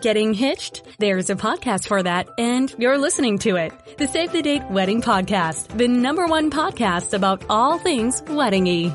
Getting hitched? There's a podcast for that, and you're listening to it. The Save the Date Wedding Podcast, the number one podcast about all things weddingy.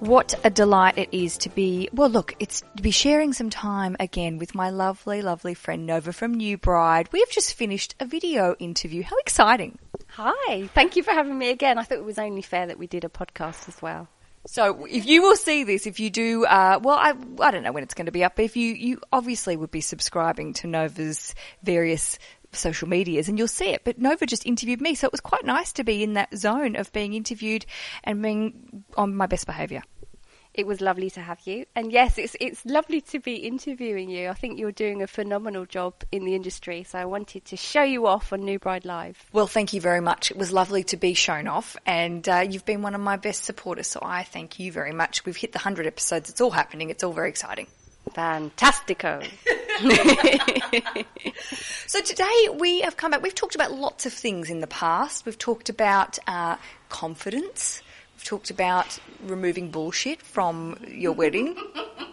What a delight it is to be, well look, it's to be sharing some time again with my lovely, lovely friend Nova from Nu Bride. We have just finished a video interview. How exciting. Hi, thank you for having me again. I thought it was only fair that we did a podcast as well. So if you will see this, if you do, uh, well, I, I don't know when it's going to be up, but if you, you obviously would be subscribing to Nova's various social medias and you'll see it. But Nova just interviewed me, so it was quite nice to be in that zone of being interviewed and being on my best behaviour. It was lovely to have you. And yes, it's it's lovely to be interviewing you. I think you're doing a phenomenal job in the industry. So I wanted to show you off on Nu Bride Live. Well, thank you very much. It was lovely to be shown off, and uh, you've been one of my best supporters. So I thank you very much. We've hit the hundred episodes. It's all happening. It's all very exciting. Fantastico. so today we have come back. We've talked about lots of things in the past. We've talked about uh, confidence. We've talked about removing bullshit from your wedding.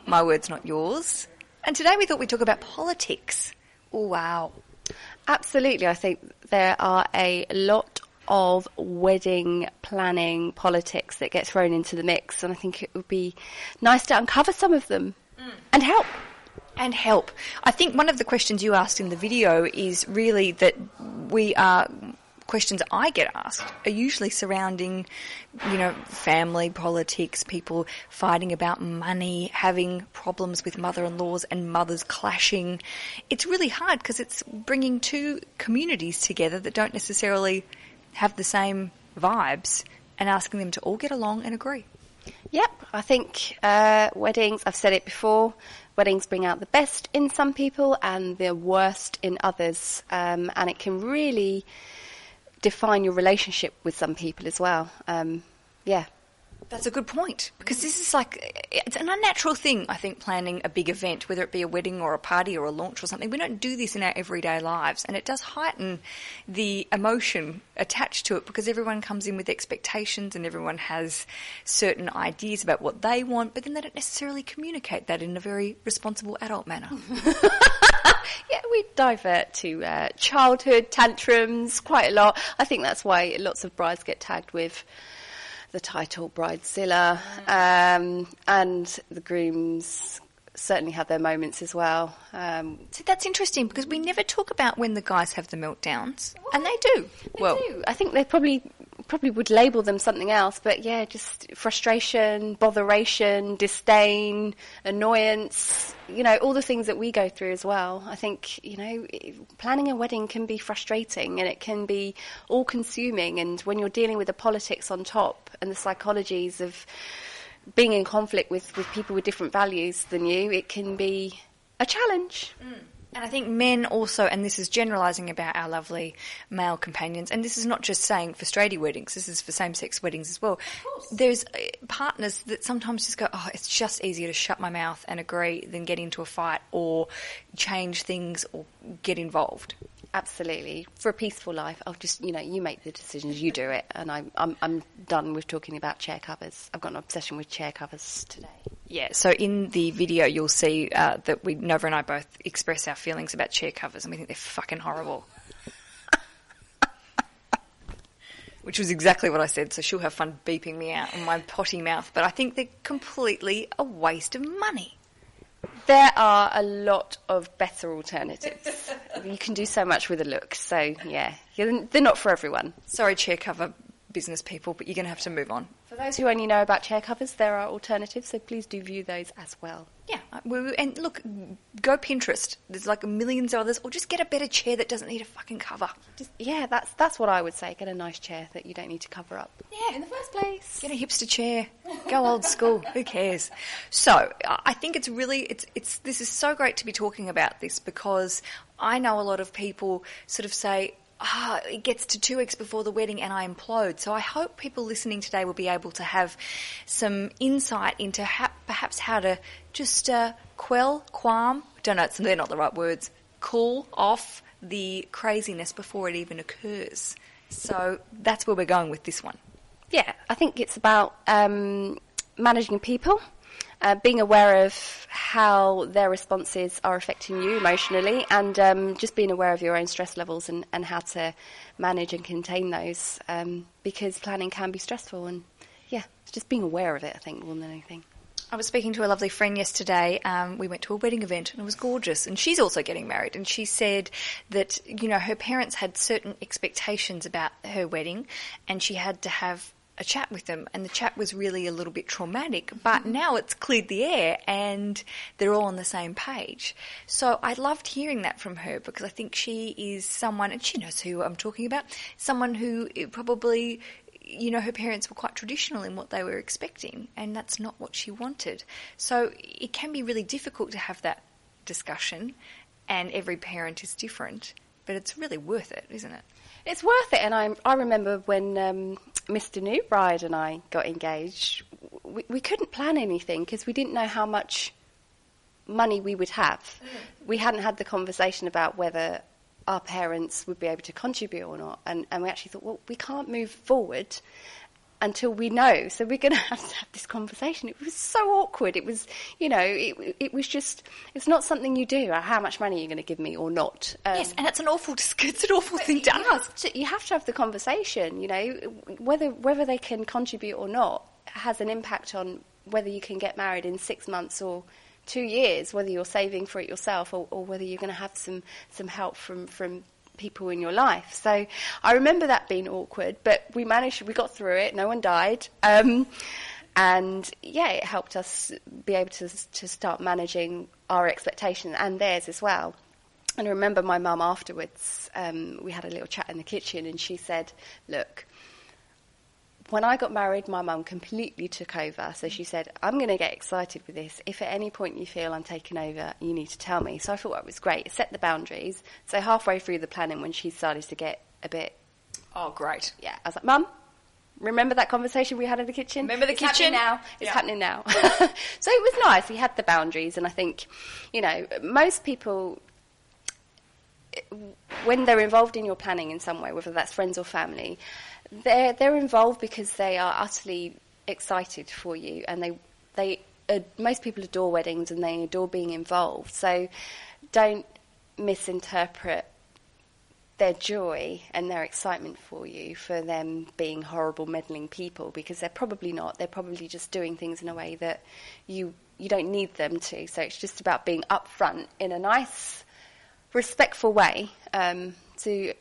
My words, not yours. And today we thought we'd talk about politics. Oh, wow. Absolutely. I think there are a lot of wedding planning politics that get thrown into the mix, and I think it would be nice to uncover some of them mm. and help. And help. I think one of the questions you asked in the video is really that we are questions I get asked are usually surrounding, you know, family politics, people fighting about money, having problems with mother-in-laws and mothers clashing. It's really hard because it's bringing two communities together that don't necessarily have the same vibes and asking them to all get along and agree. Yep, I think uh, weddings, I've said it before, weddings bring out the best in some people and the worst in others. Um, and it can really define your relationship with some people as well. Um, yeah. That's a good point because this is like it's an unnatural thing. I think planning a big event, whether it be a wedding or a party or a launch or something, we don't do this in our everyday lives, and it does heighten the emotion attached to it because everyone comes in with expectations and everyone has certain ideas about what they want, but then they don't necessarily communicate that in a very responsible adult manner. yeah, divert to uh, childhood tantrums quite a lot. I think that's why lots of brides get tagged with the title Bridezilla, um, and the grooms certainly have their moments as well. Um, so that's interesting because we never talk about when the guys have the meltdowns, and they do. They well, do. I think they probably probably would label them something else, but yeah, just frustration, botheration, disdain, annoyance, you know, all the things that we go through as well. I think, you know, planning a wedding can be frustrating and it can be all consuming. And when you're dealing with the politics on top and the psychologies of being in conflict with, with people with different values than you, it can be a challenge. Mm. And I think men also, and this is generalising about our lovely male companions, and this is not just saying for straighty weddings, this is for same sex weddings as well. There's uh, partners that sometimes just go, oh, it's just easier to shut my mouth and agree than get into a fight or change things or get involved. Absolutely. For a peaceful life, I'll just, you know, you make the decisions, you do it. And I'm, I'm, I'm done with talking about chair covers. I've got an obsession with chair covers today. Yeah, so in the video, you'll see uh, that we, Nova and I both express our feelings about chair covers and we think they're fucking horrible. Which was exactly what I said, so she'll have fun beeping me out on my potty mouth. But I think they're completely a waste of money. There are a lot of better alternatives. you can do so much with a look. So yeah, they're not for everyone. Sorry, chair cover business people, but you're going to have to move on. For those who only know about chair covers, there are alternatives, so please do view those as well. Yeah, and look, go Pinterest. There's like millions of others, or just get a better chair that doesn't need a fucking cover. Just, yeah, that's that's what I would say. Get a nice chair that you don't need to cover up. Yeah, in the first place. Get a hipster chair. Go old school. Who cares? So I think it's really it's it's this is so great to be talking about this because I know a lot of people sort of say, ah, it gets to two weeks before the wedding and I implode. So I hope people listening today will be able to have some insight into perhaps how to just uh, quell, qualm, don't know, they're not the right words, cool off the craziness before it even occurs. So that's where we're going with this one. Yeah, I think it's about um, managing people uh, being aware of how their responses are affecting you emotionally, and um, just being aware of your own stress levels and, and how to manage and contain those, um, because planning can be stressful. And yeah, just being aware of it, I think, more than anything. I was speaking to a lovely friend yesterday. Um, we went to a wedding event and it was gorgeous. And she's also getting married. And she said that, you know, her parents had certain expectations about her wedding and she had to have a chat with them. And the chat was really a little bit traumatic. But mm-hmm. now it's cleared the air and they're all on the same page. So I loved hearing that from her because I think she is someone, and she knows who I'm talking about, someone who probably you know, her parents were quite traditional in what they were expecting, and that's not what she wanted. So it can be really difficult to have that discussion, and every parent is different, but it's really worth it, isn't it? It's worth it, and I, I remember when um, Mr. Nu Bride and I got engaged, we, we couldn't plan anything because we didn't know how much money we would have. Mm. We hadn't had the conversation about whether our parents would be able to contribute or not. And, and we actually thought, well, we can't move forward until we know. So we're going to have to have this conversation. It was so awkward. It was, you know, it, it was just, it's not something you do. How much money are you going to give me or not? Um, yes, and it's an awful, it's an awful thing to ask. To, you have to have the conversation. You know, whether whether they can contribute or not has an impact on whether you can get married in six months or two years, whether you're saving for it yourself or, or whether you're going to have some, some help from, from people in your life. So I remember that being awkward, but we managed, we got through it, no one died. Um, and yeah, it helped us be able to, to start managing our expectations and theirs as well. And I remember my mum afterwards, um, we had a little chat in the kitchen, and she said, Look, when I got married, my mum completely took over. So she said, I'm going to get excited with this. If at any point you feel I'm taking over, you need to tell me. So I thought that was great. It set the boundaries. So halfway through the planning, when she started to get a bit. Oh, great. Yeah. I was like, Mum, remember that conversation we had in the kitchen? Remember the it's kitchen? Happening now. It's yeah. happening now. so it was nice. We had the boundaries. And I think, you know, most people eh, when they're involved in your planning in some way, whether that's friends or family, they're they're involved because they are utterly excited for you, and they they uh, most people adore weddings and they adore being involved. So don't misinterpret their joy and their excitement for you for them being horrible meddling people because they're probably not they're probably just doing things in a way that you you don't need them to so it's just about being upfront in a nice respectful way um, to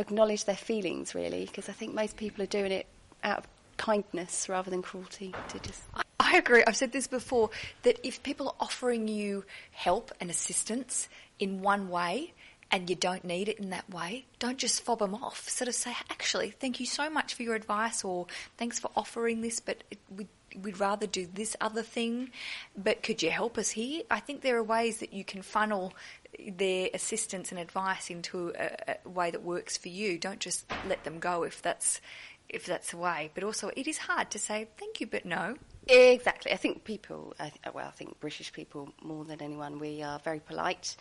acknowledge their feelings, really, because I think most people are doing it out of kindness rather than cruelty. To just. I agree. I've said this before that if people are offering you help and assistance in one way, and you don't need it in that way, don't just fob them off. Sort of say, actually, thank you so much for your advice, or thanks for offering this, but it, we, we'd rather do this other thing. But could you help us here? I think there are ways that you can funnel their assistance and advice into a, a, way that works for you. Don't just let them go if that's if that's the way. But also, it is hard to say thank you, but no. Exactly. I think people, well, I think British people more than anyone, we are very polite,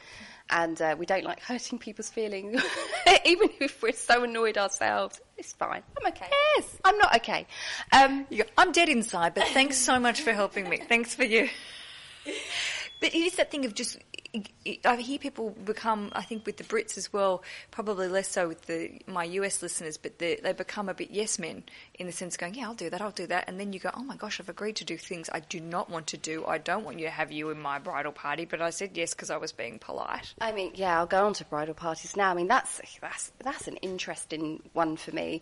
and uh, we don't like hurting people's feelings, even if we're so annoyed ourselves. It's fine. I'm okay. Yes, I'm not okay. Um, I'm dead inside, but thanks so much for helping me. Thanks for you. But it is that thing of just I hear people become, I think with the Brits as well, probably less so with the my US listeners, but they, they become a bit yes men in the sense of going, yeah, I'll do that, I'll do that, and then you go, oh my gosh, I've agreed to do things I do not want to do. I don't want you to have you in my bridal party, but I said yes because I was being polite. I mean, yeah, I'll go on to bridal parties now. I mean, that's that's that's an interesting one for me.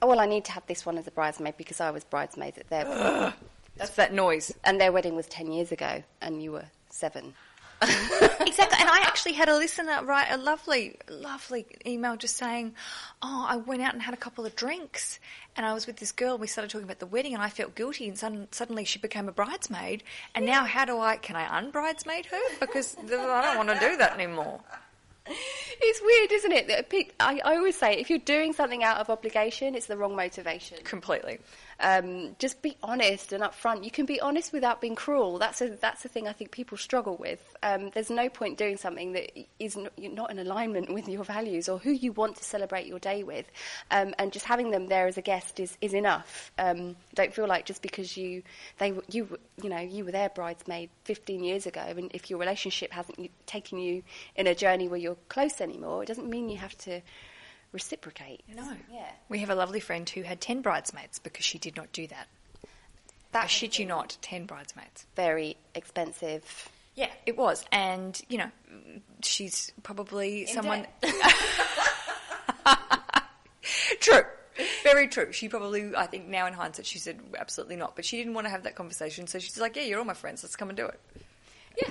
Oh, well, I need to have this one as a bridesmaid because I was bridesmaid at their. That's that noise. And their wedding was 10 years ago, and you were seven. exactly. And I actually had a listener write a lovely, lovely email just saying, Oh, I went out and had a couple of drinks and I was with this girl and we started talking about the wedding and I felt guilty and sudden, suddenly she became a bridesmaid. And now how do I, can I unbridesmaid her? Because I don't want to do that anymore. It's weird, isn't it? I, I always say if you're doing something out of obligation, it's the wrong motivation. Completely. Um, just be honest and upfront. You can be honest without being cruel. That's a that's a thing I think people struggle with. Um, there's no point doing something that is not, not, in alignment with your values or who you want to celebrate your day with, um, and just having them there as a guest is is enough. Um, don't feel like just because you they you you know you were their bridesmaid 15 years ago, and if your relationship hasn't taken you in a journey where you're close anymore, it doesn't mean you have to reciprocate. No. Yeah. We have a lovely friend who had 10 bridesmaids because she did not do that. I That shit you not, 10 bridesmaids. very expensive. Yeah, it was. And, you know, she's probably someone. true. Very true. She probably, I think now in hindsight, she said absolutely not. But she didn't want to have that conversation. So she's like, yeah, you're all my friends. Let's come and do it. Yeah.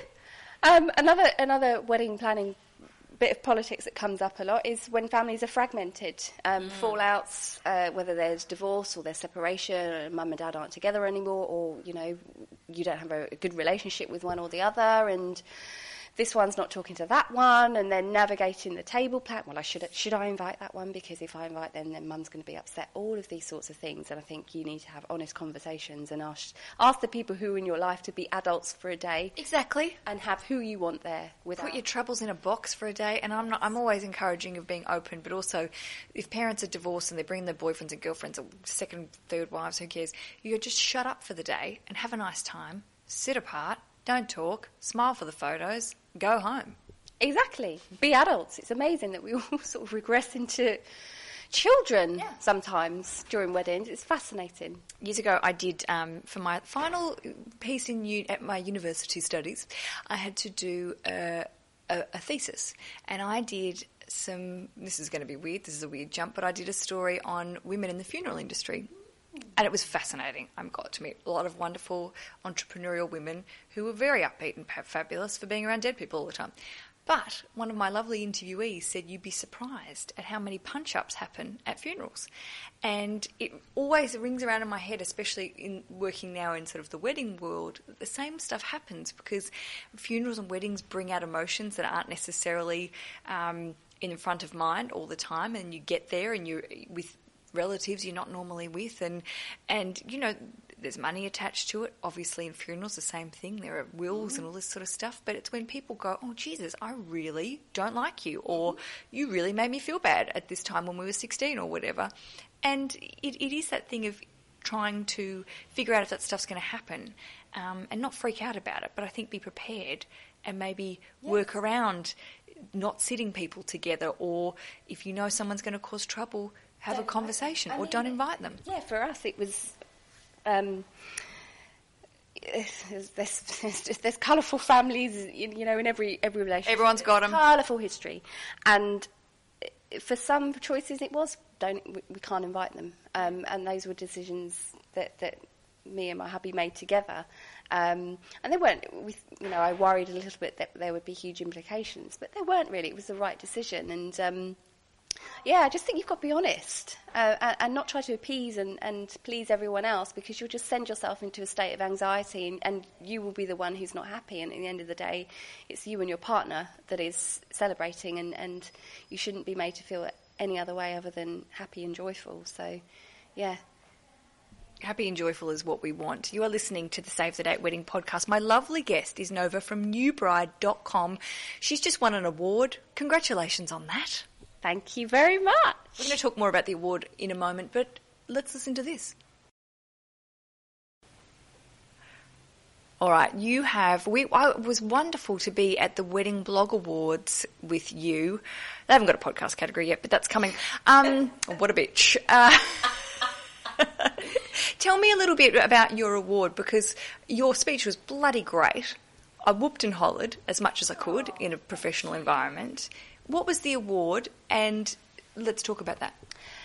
Um, another another wedding planning bit of politics that comes up a lot is when families are fragmented, um, fallouts, uh, whether there's divorce or there's separation, mum and dad aren't together anymore, or you know you don't have a, a good relationship with one or the other, and this one's not talking to that one, and then navigating the table plan. Well, I should should I invite that one because if I invite them, then mum's going to be upset. All of these sorts of things, and I think you need to have honest conversations and ask ask the people who are in your life to be adults for a day Exactly. and have who you want there without Put your troubles in a box for a day, and I'm not. I'm always encouraging of being open, but also, if parents are divorced and they bring their boyfriends and girlfriends or second, third wives, who cares? You just shut up for the day and have a nice time. Sit apart, don't talk, smile for the photos, go home. exactly be adults. It's amazing that we all sort of regress into children Yeah. sometimes during weddings. It's fascinating. Years ago, I did um, for my final piece in u- at my university studies. I had to do a, a, a thesis, and I did some. This is going to be weird. This is a weird jump, but I did a story on women in the funeral industry. And it was fascinating. I got to meet a lot of wonderful entrepreneurial women who were very upbeat and fabulous for being around dead people all the time. But one of my lovely interviewees said you'd be surprised at how many punch ups happen at funerals. And it always rings around in my head, especially in working now in sort of the wedding world, the same stuff happens because funerals and weddings bring out emotions that aren't necessarily um, in front of mind all the time. And you get there and you're with relatives you're not normally with and and you know there's money attached to it obviously in funerals the same thing. There are wills and all this sort of stuff but it's when people go oh jesus i really don't like you or you really made me feel bad at this time when we were 16 or whatever. And it, it is that thing of trying to figure out if that stuff's going to happen um, and not freak out about it but i think be prepared and maybe work around not sitting people together or if you know someone's going to cause trouble have a conversation or don't invite them. Yeah, for us it was. Um, there's, there's, there's, there's colourful families, you you know, in every every relationship. Everyone's got 'em. Colourful history, and for some choices it was don't we, we can't invite them, um, and those were decisions that that me and my hubby made together. Um, and they weren't, we, you know, I worried a little bit that there would be huge implications, but there weren't really. It was the right decision, and. Um, yeah, I just think you've got to be honest uh, and, not try to appease and, and please everyone else because you'll just send yourself into a state of anxiety and, and you will be the one who's not happy. And at the end of the day, it's you and your partner that is celebrating, and, and you shouldn't be made to feel any other way other than happy and joyful. So, yeah. Happy and joyful is what we want. You are listening to the Save the Date Wedding podcast. My lovely guest is Nova from nubride.com. She's just won an award. Congratulations on that. Thank you very much. We're going to talk more about the award in a moment, but let's listen to this. All right, you have. We I, it was wonderful to be at the Wedding Blog Awards with you. They haven't got a podcast category yet, but that's coming. Um, what a bitch! Uh, tell me a little bit about your award because your speech was bloody great. I whooped and hollered as much as I could in a professional environment. What was the award? And let's talk about that.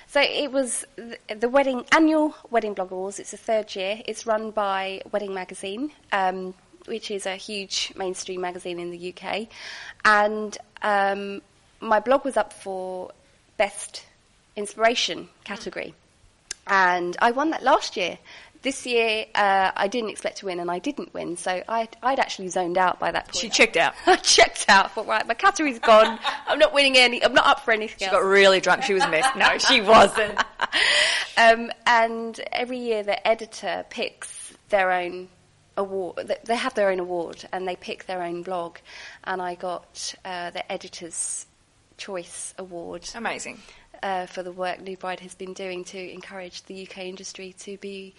So it was the, wedding annual Wedding Blog Awards. It's the third year. It's run by Wedding Magazine, um, which is a huge mainstream magazine in the UK. And um, my blog was up for best inspiration category, and I won that last year. This year uh, I didn't expect to win, and I didn't win. So I'd, I'd actually zoned out by that point. She checked out. I checked out. Thought, right, my category's gone. I'm not winning any. I'm not up for anything She else. got really drunk. She was a mess. No, she wasn't. um, and every year the editor picks their own award. They have their own award, and they pick their own blog. And I got uh, the editor's choice award Amazing. uh, for the work Nu Bride has been doing to encourage the UK industry to be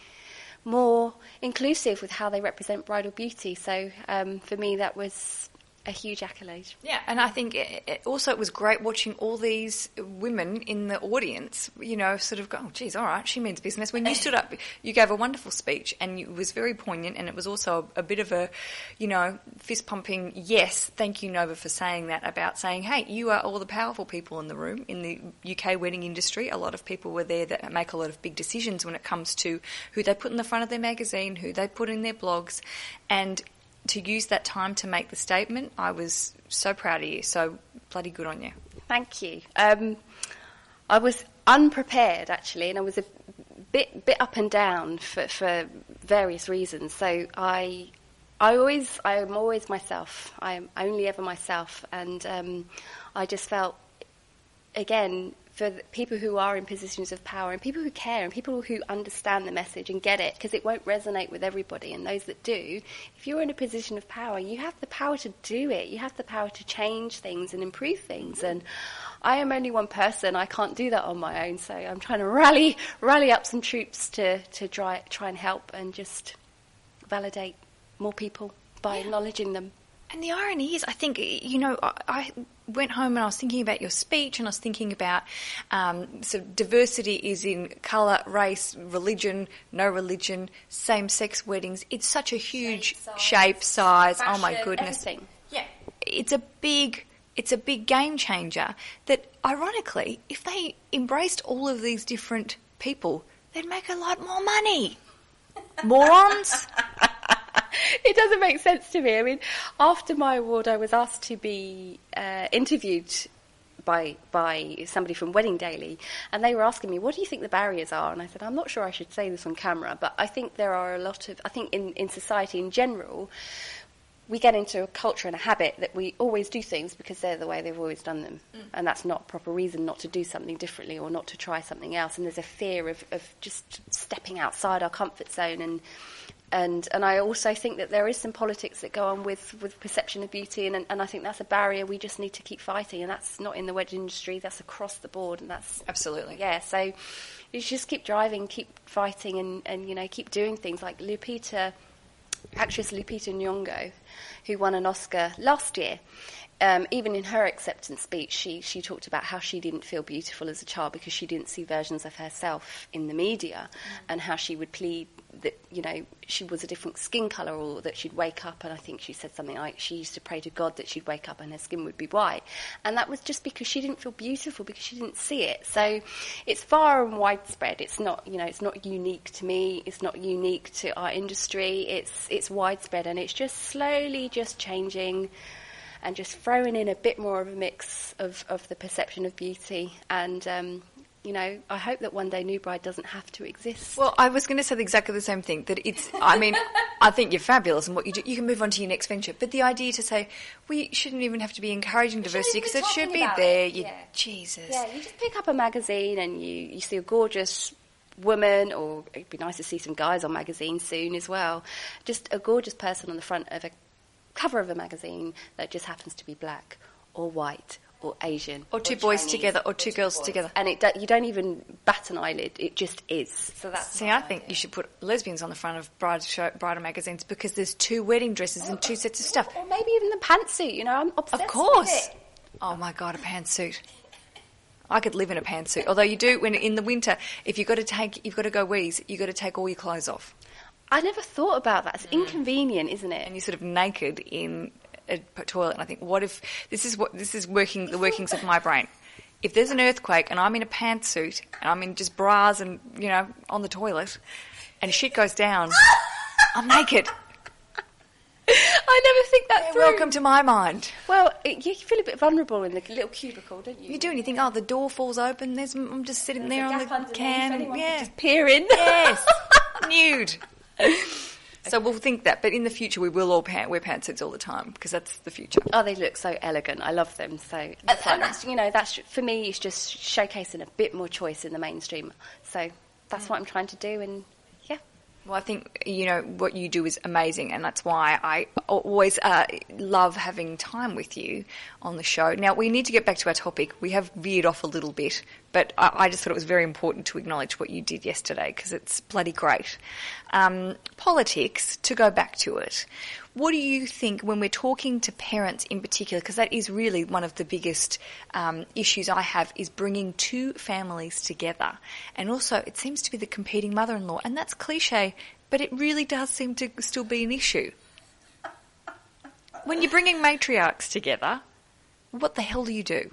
more inclusive with how they represent bridal beauty. So um, for me, that was a huge accolade. Yeah, and I think it, it also it was great watching all these women in the audience, you know, sort of go, oh, geez, all right, she means business. When you stood up, you gave a wonderful speech and it was very poignant and it was also a, a bit of a, you know, fist pumping, yes, thank you, Nova, for saying that about saying, hey, you are all the powerful people in the room in the UK wedding industry. A lot of people were there that make a lot of big decisions when it comes to who they put in the front of their magazine, who they put in their blogs, and to use that time to make the statement, I was so proud of you. So bloody good on you. Thank you. Um, I was unprepared actually, and I was a bit bit up and down for, for various reasons. So I I always I am always myself. I am only ever myself, and um, I just felt again for the people who are in positions of power and people who care and people who understand the message and get it because it won't resonate with everybody and those that do. If you're in a position of power you have the power to do it. You have the power to change things and improve things. And I am only one person. I can't do that on my own. So I'm trying to rally rally up some troops to to try try and help and just validate more people by acknowledging them. And the irony is, I think, you know, I went home and I was thinking about your speech and I was thinking about um, so diversity is in colour, race, religion, no religion, same sex weddings. It's such a huge Shape, size, shape, size. oh my goodness. everything. Yeah. It's a big. It's a big game changer that, ironically, if they embraced all of these different people, they'd make a lot more money. Morons. it doesn't make sense to me. I mean, after my award, I was asked to be uh, interviewed by by somebody from Wedding Daily, and they were asking me, "What do you think the barriers are?" And I said, "I'm not sure I should say this on camera, but I think there are a lot of. I think in in society in general." We get into a culture and a habit that we always do things because they're the way they've always done them. And that's not a proper reason not to do something differently or not to try something else. And there's a fear of, of just stepping outside our comfort zone and and and I also think that there is some politics that go on with, with perception of beauty, and, and I think that's a barrier we just need to keep fighting, and that's not in the wedding industry, that's across the board, and that's Absolutely. yeah. So you just keep driving, keep fighting, and, and you know keep doing things like Lupita, actress Lupita Nyong'o, who won an Oscar last year. Um, even in her acceptance speech, she, she talked about how she didn't feel beautiful as a child because she didn't see versions of herself in the media, and how she would plead that you know she was a different skin color, or that she'd wake up and I think she said something like she used to pray to God that she'd wake up and her skin would be white, and that was just because she didn't feel beautiful because she didn't see it. So it's far and widespread. It's not you know it's not unique to me. It's not unique to our industry. It's it's widespread and it's just slowly just changing and just throwing in a bit more of a mix of, of the perception of beauty. And, um, you know, I hope that one day Nu Bride doesn't have to exist. Well, I was going to say exactly the same thing. That it's. I mean, I think you're fabulous, and what you do, you can move on to your next venture. But the idea to say we shouldn't even have to be encouraging diversity because be it should be there. You, yeah. Jesus. yeah, you just pick up a magazine and you, you see a gorgeous woman, or it'd be nice to see some guys on magazines soon as well. Just a gorgeous person on the front of a cover of a magazine that just happens to be black or white or Asian Or two boys Chinese, together, or two girls boys. together. and it you don't even bat an eyelid. It just is. So that's See, I think you should put lesbians on the front of bride show, bridal magazines because there's two wedding dresses and two sets of stuff. Or maybe even the pantsuit. You know, I'm obsessed Of course. Oh my god, a pantsuit. I could live in a pantsuit. Although you do when in the winter, if you've got to take, you've got to go wheeze, you've got to take all your clothes off, I never thought about that. It's inconvenient, isn't it? and you're sort of naked in a toilet. And I think, what if this is what this is working the workings of my brain? If there's an earthquake and I'm in a pantsuit and I'm in just bras and you know on the toilet, and shit goes down, I'm naked. I never think that through. Welcome to my mind. Well, it, you feel a bit vulnerable in the little cubicle, don't you? You do, and you think, oh, the door falls open. There's I'm just sitting there on the can. Yeah. just peer in. Yes. nude. So we'll think that, but in the future we will all pant, wear pantsuits all the time because that's the future. Oh, they look so elegant. I love them. So, and, and that's you know that's for me. It's just showcasing a bit more choice in the mainstream. So that's what I'm trying to do, and yeah. Well, I think you know what you do is amazing, and that's why I always uh, love having time with you on the show. Now we need to get back to our topic. We have veered off a little bit, but I, I just thought it was very important to acknowledge what you did yesterday because it's bloody great. Um, politics. To go back to it, what do you think when we're talking to parents in particular? Because that is really one of the biggest um, issues I have is bringing two families together, and also it seems to be the competing mother-in-law, and that's cliche, but it really does seem to still be an issue. When you're bringing matriarchs together, what the hell do you do?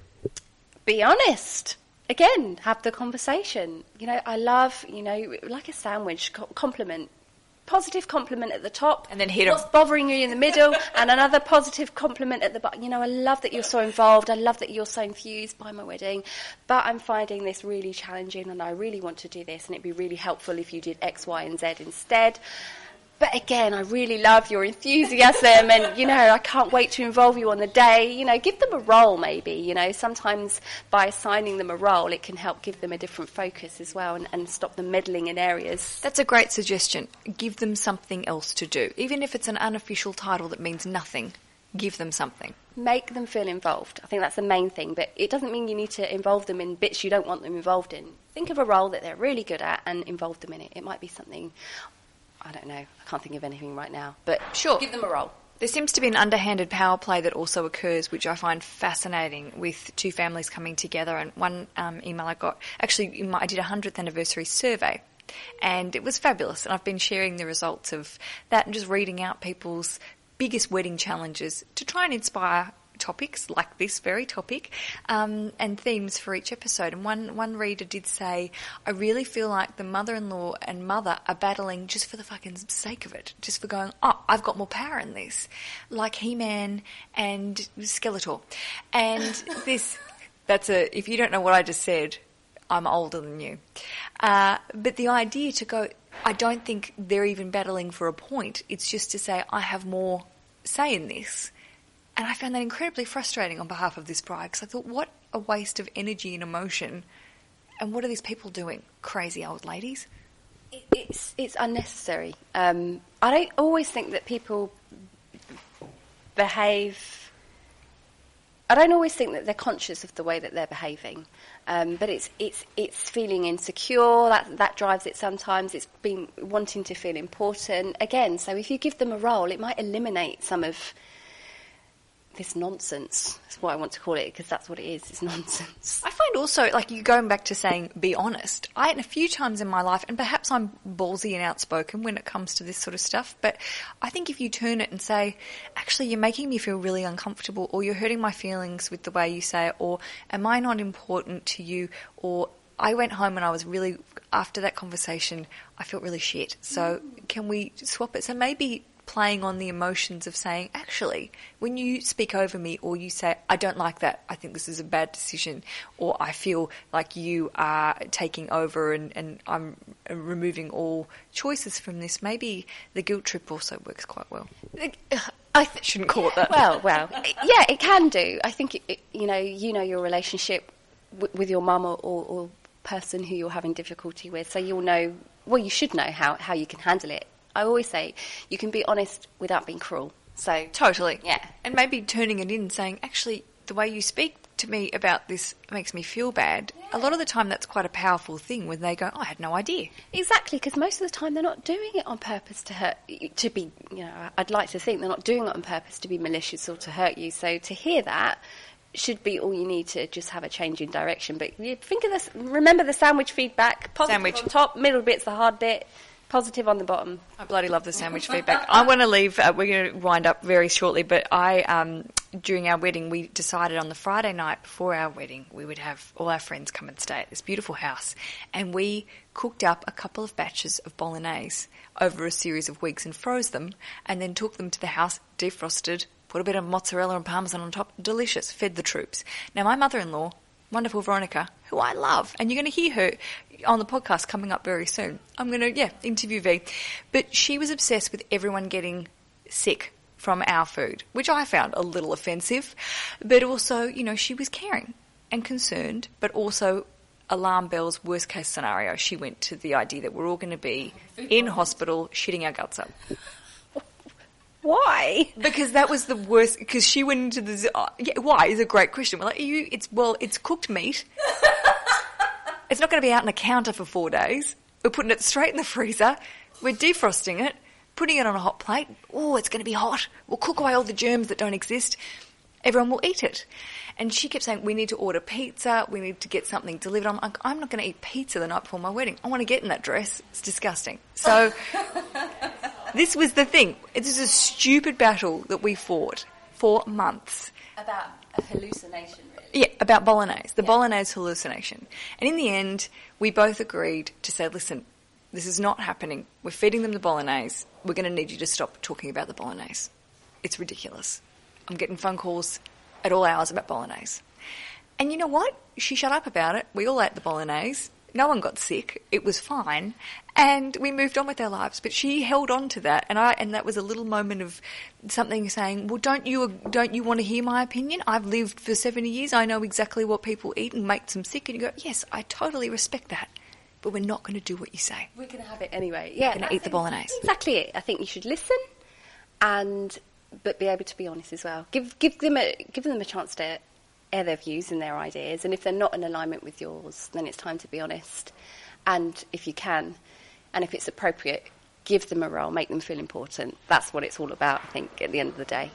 Be honest. Again, have the conversation. You know, I love, you know, like a sandwich, co- compliment. Positive compliment at the top, And then hit 'em. what's bothering you in the middle, and another positive compliment at the bottom. You know, I love that you're so involved. I love that you're so infused by my wedding, but I'm finding this really challenging, and I really want to do this, and it'd be really helpful if you did X, Y, and Z instead. But again, I really love your enthusiasm, and you know, I can't wait to involve you on the day. You know, give them a role, maybe. You know, sometimes by assigning them a role, it can help give them a different focus as well, and, and stop them meddling in areas. That's a great suggestion. Give them something else to do. Even if it's an unofficial title that means nothing, give them something. Make them feel involved. I think that's the main thing. But it doesn't mean you need to involve them in bits you don't want them involved in. Think of a role that they're really good at and involve them in it. It might be something. I don't know. I can't think of anything right now. But Sure. give them a roll. There seems to be an underhanded power play that also occurs, which I find fascinating with two families coming together. And one um, email I got, actually, I did a 100th anniversary survey, and it was fabulous. And I've been sharing the results of that and just reading out people's biggest wedding challenges to try and inspire topics like this very topic um, and themes for each episode. And one one reader did say, "I really feel like the mother-in-law and mother are battling just for the fucking sake of it, just for going, oh, I've got more power in this, like He-Man and Skeletor." And this, that's a. If you don't know what I just said, I'm older than you. Uh, but the idea to go, I don't think they're even battling for a point. It's just to say, I have more say in this. And I found that incredibly frustrating on behalf of this bride because I thought, what a waste of energy and emotion. And what are these people doing? Crazy old ladies. It's it's unnecessary. Um, I don't always think that people behave. I don't always think that they're conscious of the way that they're behaving, um, but it's it's it's feeling insecure that that drives it. Sometimes it's being wanting to feel important again. So if you give them a role, it might eliminate some of this nonsense. That's what I want to call it because that's what it is. It's nonsense. I find also, like you going back to saying, be honest. I and a few times in my life, and perhaps I'm ballsy and outspoken when it comes to this sort of stuff, but I think if you turn it and say, actually, you're making me feel really uncomfortable, or you're hurting my feelings with the way you say it, or am I not important to you, or I went home and I was really, after that conversation, I felt really shit. So mm. can we swap it? So maybe playing on the emotions of saying, actually, when you speak over me or you say, I don't like that, I think this is a bad decision, or I feel like you are taking over and, and I'm removing all choices from this, maybe the guilt trip also works quite well. I th- Shouldn't call it that. Well, well, yeah, it can do. I think it, it, you know, you know your relationship w- with your mum or, or, or person who you're having difficulty with, so you'll know. Well, you should know how how you can handle it. I always say you can be honest without being cruel. So Totally. Yeah. And maybe turning it in saying, actually, the way you speak to me about this makes me feel bad. A lot of the time, that's quite a powerful thing when they go, oh, I had no idea. Exactly, because most of the time they're not doing it on purpose to hurt, to be, you know, I'd like to think they're not doing it on purpose to be malicious or to hurt you. So to hear that should be all you need to just have a change in direction. But you think of this, remember the sandwich feedback, positive Sandwich. on top, middle bit's the hard bit, positive on the bottom. I bloody love the sandwich feedback. I want to leave. Uh, we're going to wind up very shortly, but I, um, during our wedding, we decided on the Friday night before our wedding, we would have all our friends come and stay at this beautiful house, and we cooked up a couple of batches of bolognese over a series of weeks and froze them, and then took them to the house, defrosted, put a bit of mozzarella and parmesan on top. Delicious. Fed the troops. Now, my mother-in-law wonderful Veronica, who I love, and you're going to hear her on the podcast coming up very soon. I'm going to, yeah, interview V. But she was obsessed with everyone getting sick from our food, which I found a little offensive. But also, you know, she was caring and concerned, but also alarm bells, worst case scenario. She went to the idea that we're all going to be in hospital shitting our guts up. Why? Because that was the worst. Because she went into the uh, yeah, why is a great question. We're like, are you? It's well, it's cooked meat. It's not going to be out on the counter for four days. We're putting it straight in the freezer. We're defrosting it, putting it on a hot plate. Oh, it's going to be hot. We'll cook away all the germs that don't exist. Everyone will eat it. And she kept saying, we need to order pizza. We need to get something delivered. I'm like, I'm not going to eat pizza the night before my wedding. I want to get in that dress. It's disgusting. So this was the thing. This is a stupid battle that we fought for months. About hallucination, really. Yeah, about bolognese, the bolognese hallucination. And in the end, we both agreed to say, listen, this is not happening. We're feeding them the bolognese. We're going to need you to stop talking about the bolognese. It's ridiculous. I'm getting phone calls at all hours about bolognese. And you know what? She shut up about it. We all ate the bolognese. No one got sick. It was fine. And we moved on with our lives. But she held on to that. And I, and that was a little moment of something saying, well, don't you, don't you want to hear my opinion? I've lived for 70 years. I know exactly what people eat and makes them sick. And you go, yes, I totally respect that. But we're not going to do what you say. We're going to have it anyway. Yeah, Gonna eat the bolognese. Exactly it. I think you should listen, and but be able to be honest as well. Give give them a give them a chance to air their views and their ideas. And if they're not in alignment with yours, then it's time to be honest. And if you can, and if it's appropriate, give them a role, make them feel important. That's what it's all about. I think at the end of the day.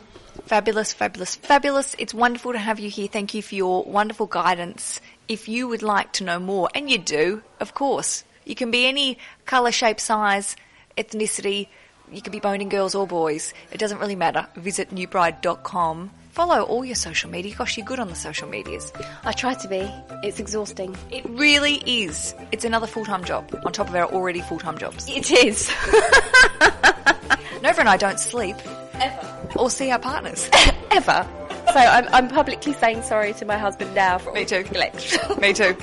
Fabulous, fabulous, fabulous. It's wonderful to have you here. Thank you for your wonderful guidance. If you would like to know more, and you do, of course, you can be any colour, shape, size, ethnicity. You can be boning girls or boys. It doesn't really matter. Visit nubride.com. Follow all your social media. Gosh, you're good on the social medias. I try to be. It's exhausting. It really is. It's another full-time job on top of our already full-time jobs. It is. Nova and I don't sleep Ever. or see our partners. Ever. So I'm, I'm publicly saying sorry to my husband now for all Me too. Me too.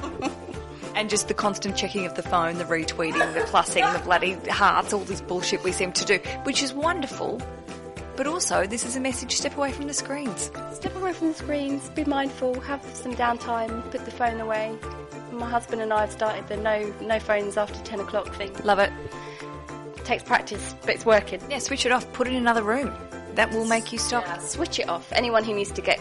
And just the constant checking of the phone, the retweeting, the plussing, the bloody hearts, all this bullshit we seem to do, which is wonderful. But also, this is a message step away from the screens. Step away from the screens, be mindful, have some downtime, put the phone away. My husband and I have started the no no phones after 10 o'clock thing. Love it. It takes practice, but it's working. Yeah, switch it off, put it in another room. That will make you stop. Switch it off. Anyone who needs to get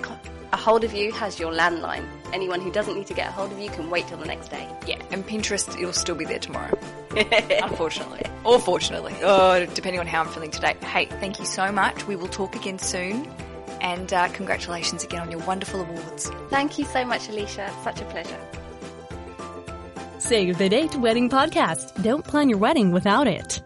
a hold of you has your landline. Anyone who doesn't need to get a hold of you can wait till the next day. Yeah, and Pinterest, you'll still be there tomorrow. Unfortunately. Or fortunately. Oh, depending on how I'm feeling today. Hey, thank you so much. We will talk again soon. And uh, congratulations again on your wonderful awards. Thank you so much, Alicia. Such a pleasure. Save the Date Wedding Podcast. Don't plan your wedding without it.